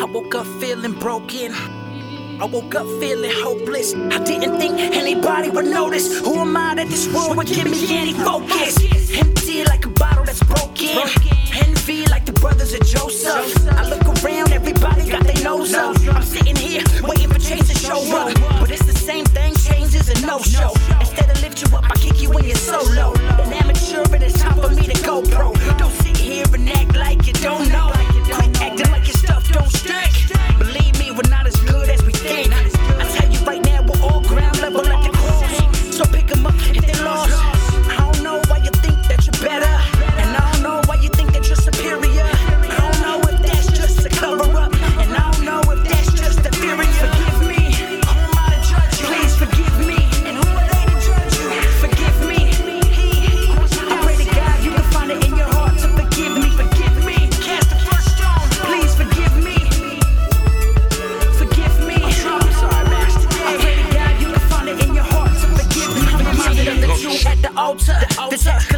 I woke up feeling broken. I woke up feeling hopeless. I didn't think anybody would notice. Who am I that this world would give me any focus? Empty like a bottle that's broken. Envy like the brothers of Joseph. I look around, everybody got their nose up. I'm sitting here waiting for change to show up. But it's the same thing, change is a no show. Instead of lift you up, I kick you when you're solo. An amateur, but it's time for me to go at the altar. The